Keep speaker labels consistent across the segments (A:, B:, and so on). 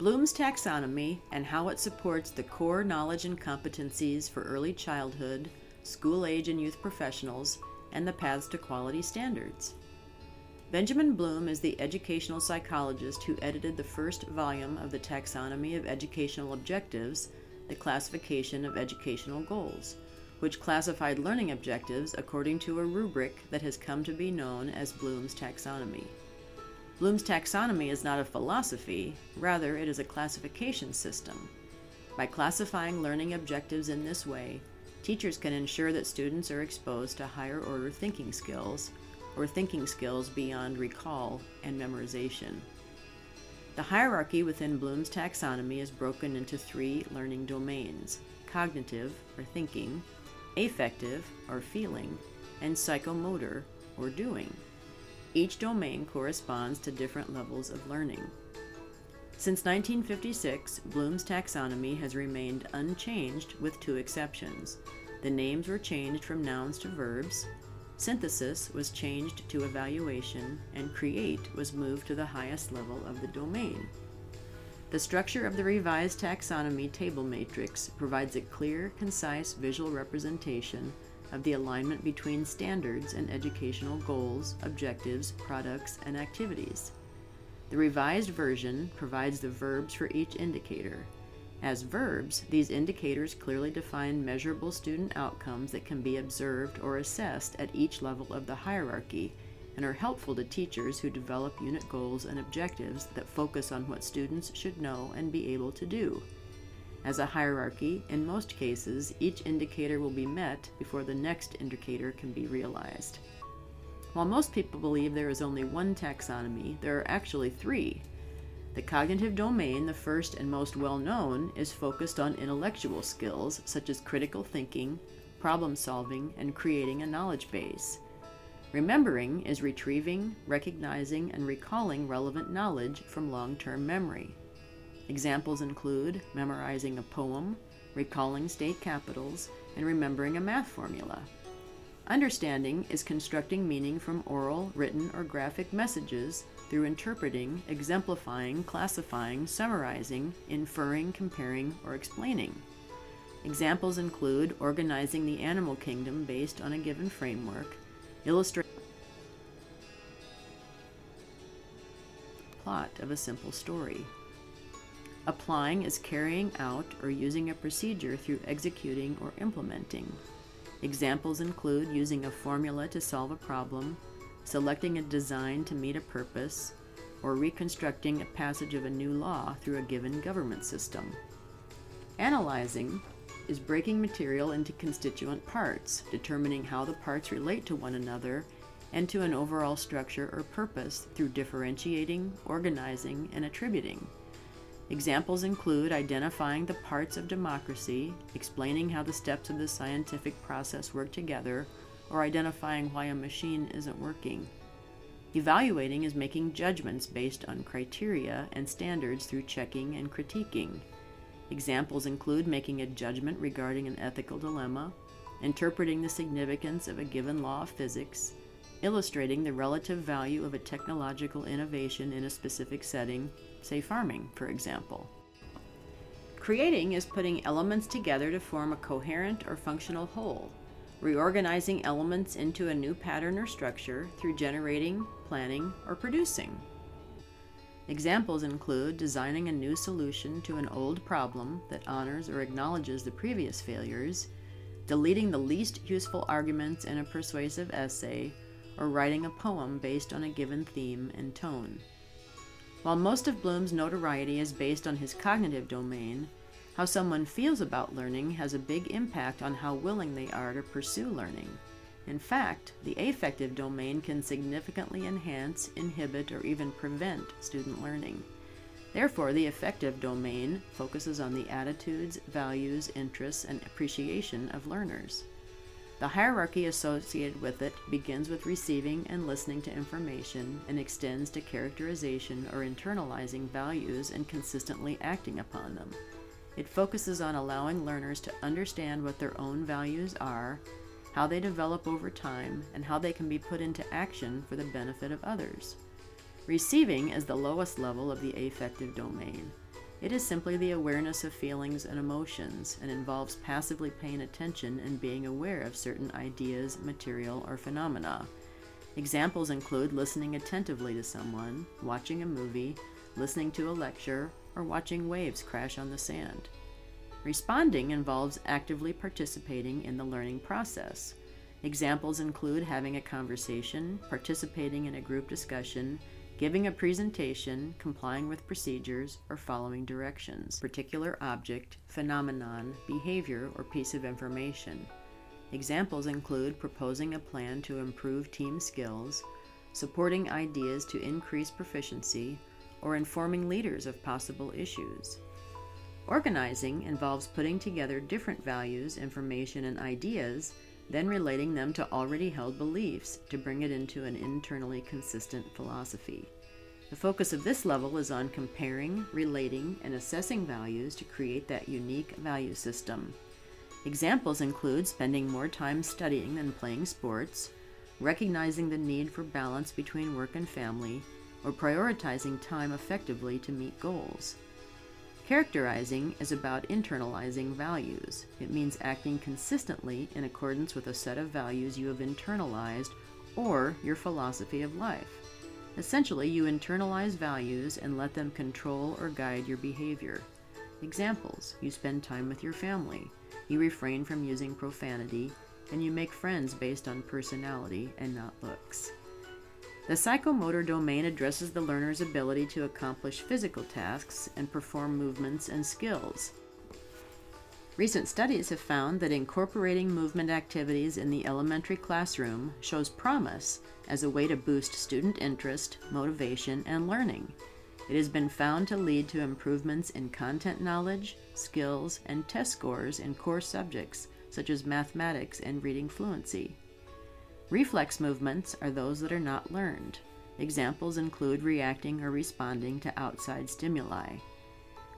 A: Bloom's taxonomy and how it supports the core knowledge and competencies for early childhood, school age and youth professionals, and the paths to quality standards. Benjamin Bloom is the educational psychologist who edited the first volume of the Taxonomy of Educational Objectives, the Classification of Educational Goals, which classified learning objectives according to a rubric that has come to be known as Bloom's taxonomy. Bloom's taxonomy is not a philosophy, rather, it is a classification system. By classifying learning objectives in this way, teachers can ensure that students are exposed to higher order thinking skills, or thinking skills beyond recall and memorization. The hierarchy within Bloom's taxonomy is broken into three learning domains cognitive, or thinking, affective, or feeling, and psychomotor, or doing. Each domain corresponds to different levels of learning. Since 1956, Bloom's taxonomy has remained unchanged with two exceptions. The names were changed from nouns to verbs, synthesis was changed to evaluation, and create was moved to the highest level of the domain. The structure of the revised taxonomy table matrix provides a clear, concise visual representation of the alignment between standards and educational goals, objectives, products, and activities. The revised version provides the verbs for each indicator. As verbs, these indicators clearly define measurable student outcomes that can be observed or assessed at each level of the hierarchy and are helpful to teachers who develop unit goals and objectives that focus on what students should know and be able to do. As a hierarchy, in most cases, each indicator will be met before the next indicator can be realized. While most people believe there is only one taxonomy, there are actually three. The cognitive domain, the first and most well known, is focused on intellectual skills such as critical thinking, problem solving, and creating a knowledge base. Remembering is retrieving, recognizing, and recalling relevant knowledge from long term memory. Examples include memorizing a poem, recalling state capitals, and remembering a math formula. Understanding is constructing meaning from oral, written, or graphic messages through interpreting, exemplifying, classifying, summarizing, inferring, comparing, or explaining. Examples include organizing the animal kingdom based on a given framework, illustrating plot of a simple story. Applying is carrying out or using a procedure through executing or implementing. Examples include using a formula to solve a problem, selecting a design to meet a purpose, or reconstructing a passage of a new law through a given government system. Analyzing is breaking material into constituent parts, determining how the parts relate to one another and to an overall structure or purpose through differentiating, organizing, and attributing. Examples include identifying the parts of democracy, explaining how the steps of the scientific process work together, or identifying why a machine isn't working. Evaluating is making judgments based on criteria and standards through checking and critiquing. Examples include making a judgment regarding an ethical dilemma, interpreting the significance of a given law of physics, illustrating the relative value of a technological innovation in a specific setting, say farming, for example. Creating is putting elements together to form a coherent or functional whole, reorganizing elements into a new pattern or structure through generating, planning, or producing. Examples include designing a new solution to an old problem that honors or acknowledges the previous failures, deleting the least useful arguments in a persuasive essay, or writing a poem based on a given theme and tone. While most of Bloom's notoriety is based on his cognitive domain, how someone feels about learning has a big impact on how willing they are to pursue learning. In fact, the affective domain can significantly enhance, inhibit, or even prevent student learning. Therefore, the affective domain focuses on the attitudes, values, interests, and appreciation of learners. The hierarchy associated with it begins with receiving and listening to information and extends to characterization or internalizing values and consistently acting upon them. It focuses on allowing learners to understand what their own values are, how they develop over time, and how they can be put into action for the benefit of others. Receiving is the lowest level of the affective domain. It is simply the awareness of feelings and emotions and involves passively paying attention and being aware of certain ideas, material, or phenomena. Examples include listening attentively to someone, watching a movie, listening to a lecture, or watching waves crash on the sand. Responding involves actively participating in the learning process. Examples include having a conversation, participating in a group discussion, giving a presentation, complying with procedures, or following directions, particular object, phenomenon, behavior, or piece of information. Examples include proposing a plan to improve team skills, supporting ideas to increase proficiency, or informing leaders of possible issues. Organizing involves putting together different values, information, and ideas, then relating them to already held beliefs to bring it into an internally consistent philosophy. The focus of this level is on comparing, relating, and assessing values to create that unique value system. Examples include spending more time studying than playing sports, recognizing the need for balance between work and family, or prioritizing time effectively to meet goals. Characterizing is about internalizing values. It means acting consistently in accordance with a set of values you have internalized or your philosophy of life. Essentially, you internalize values and let them control or guide your behavior. Examples you spend time with your family, you refrain from using profanity, and you make friends based on personality and not looks. The psychomotor domain addresses the learner's ability to accomplish physical tasks and perform movements and skills. Recent studies have found that incorporating movement activities in the elementary classroom shows promise as a way to boost student interest, motivation, and learning. It has been found to lead to improvements in content knowledge, skills, and test scores in core subjects such as mathematics and reading fluency. Reflex movements are those that are not learned. Examples include reacting or responding to outside stimuli.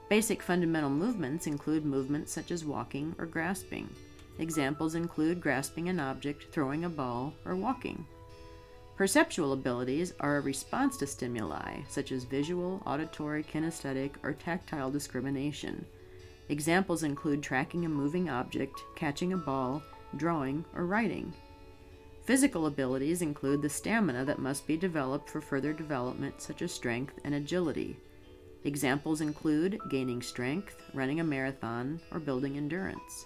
A: Basic fundamental movements include movements such as walking or grasping. Examples include grasping an object, throwing a ball, or walking. Perceptual abilities are a response to stimuli, such as visual, auditory, kinesthetic, or tactile discrimination. Examples include tracking a moving object, catching a ball, drawing, or writing. Physical abilities include the stamina that must be developed for further development, such as strength and agility. Examples include gaining strength, running a marathon, or building endurance.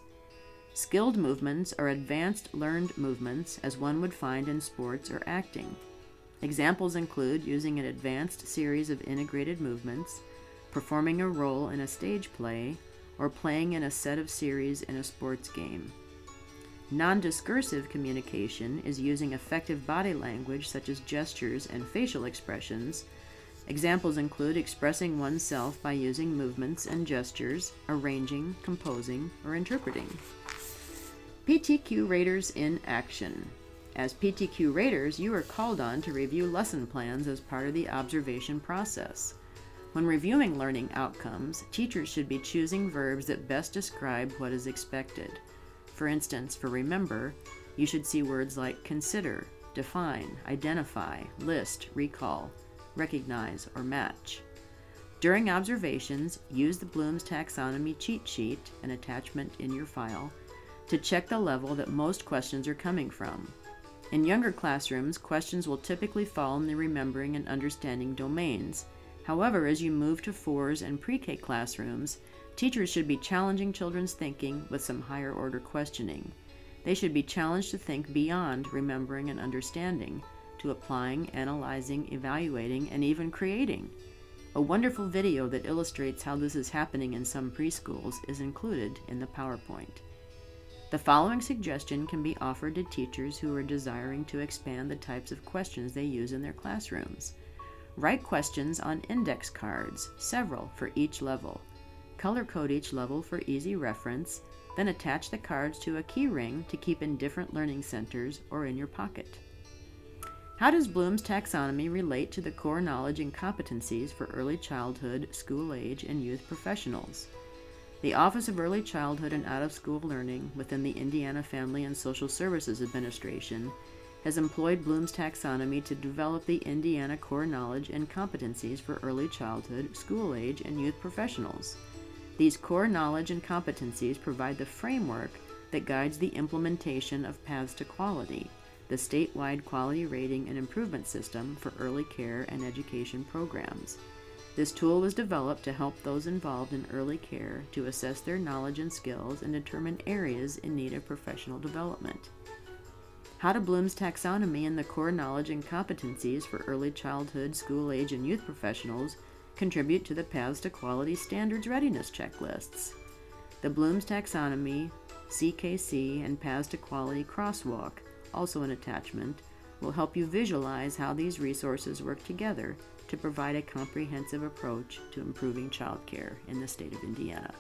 A: Skilled movements are advanced learned movements, as one would find in sports or acting. Examples include using an advanced series of integrated movements, performing a role in a stage play, or playing in a set of series in a sports game. Non discursive communication is using effective body language such as gestures and facial expressions. Examples include expressing oneself by using movements and gestures, arranging, composing, or interpreting. PTQ Raters in Action. As PTQ Raters, you are called on to review lesson plans as part of the observation process. When reviewing learning outcomes, teachers should be choosing verbs that best describe what is expected. For instance, for remember, you should see words like consider, define, identify, list, recall, recognize, or match. During observations, use the Bloom's Taxonomy cheat sheet, an attachment in your file, to check the level that most questions are coming from. In younger classrooms, questions will typically fall in the remembering and understanding domains. However, as you move to fours and pre K classrooms, Teachers should be challenging children's thinking with some higher order questioning. They should be challenged to think beyond remembering and understanding, to applying, analyzing, evaluating, and even creating. A wonderful video that illustrates how this is happening in some preschools is included in the PowerPoint. The following suggestion can be offered to teachers who are desiring to expand the types of questions they use in their classrooms. Write questions on index cards, several for each level. Color code each level for easy reference, then attach the cards to a key ring to keep in different learning centers or in your pocket. How does Bloom's taxonomy relate to the core knowledge and competencies for early childhood, school age, and youth professionals? The Office of Early Childhood and Out of School Learning within the Indiana Family and Social Services Administration has employed Bloom's taxonomy to develop the Indiana core knowledge and competencies for early childhood, school age, and youth professionals. These core knowledge and competencies provide the framework that guides the implementation of Paths to Quality, the statewide quality rating and improvement system for early care and education programs. This tool was developed to help those involved in early care to assess their knowledge and skills and determine areas in need of professional development. How do Bloom's taxonomy and the core knowledge and competencies for early childhood, school age, and youth professionals contribute to the Paths to Quality Standards readiness checklists? The Bloom's taxonomy, CKC, and Paths to Quality crosswalk, also an attachment, will help you visualize how these resources work together to provide a comprehensive approach to improving childcare in the state of Indiana.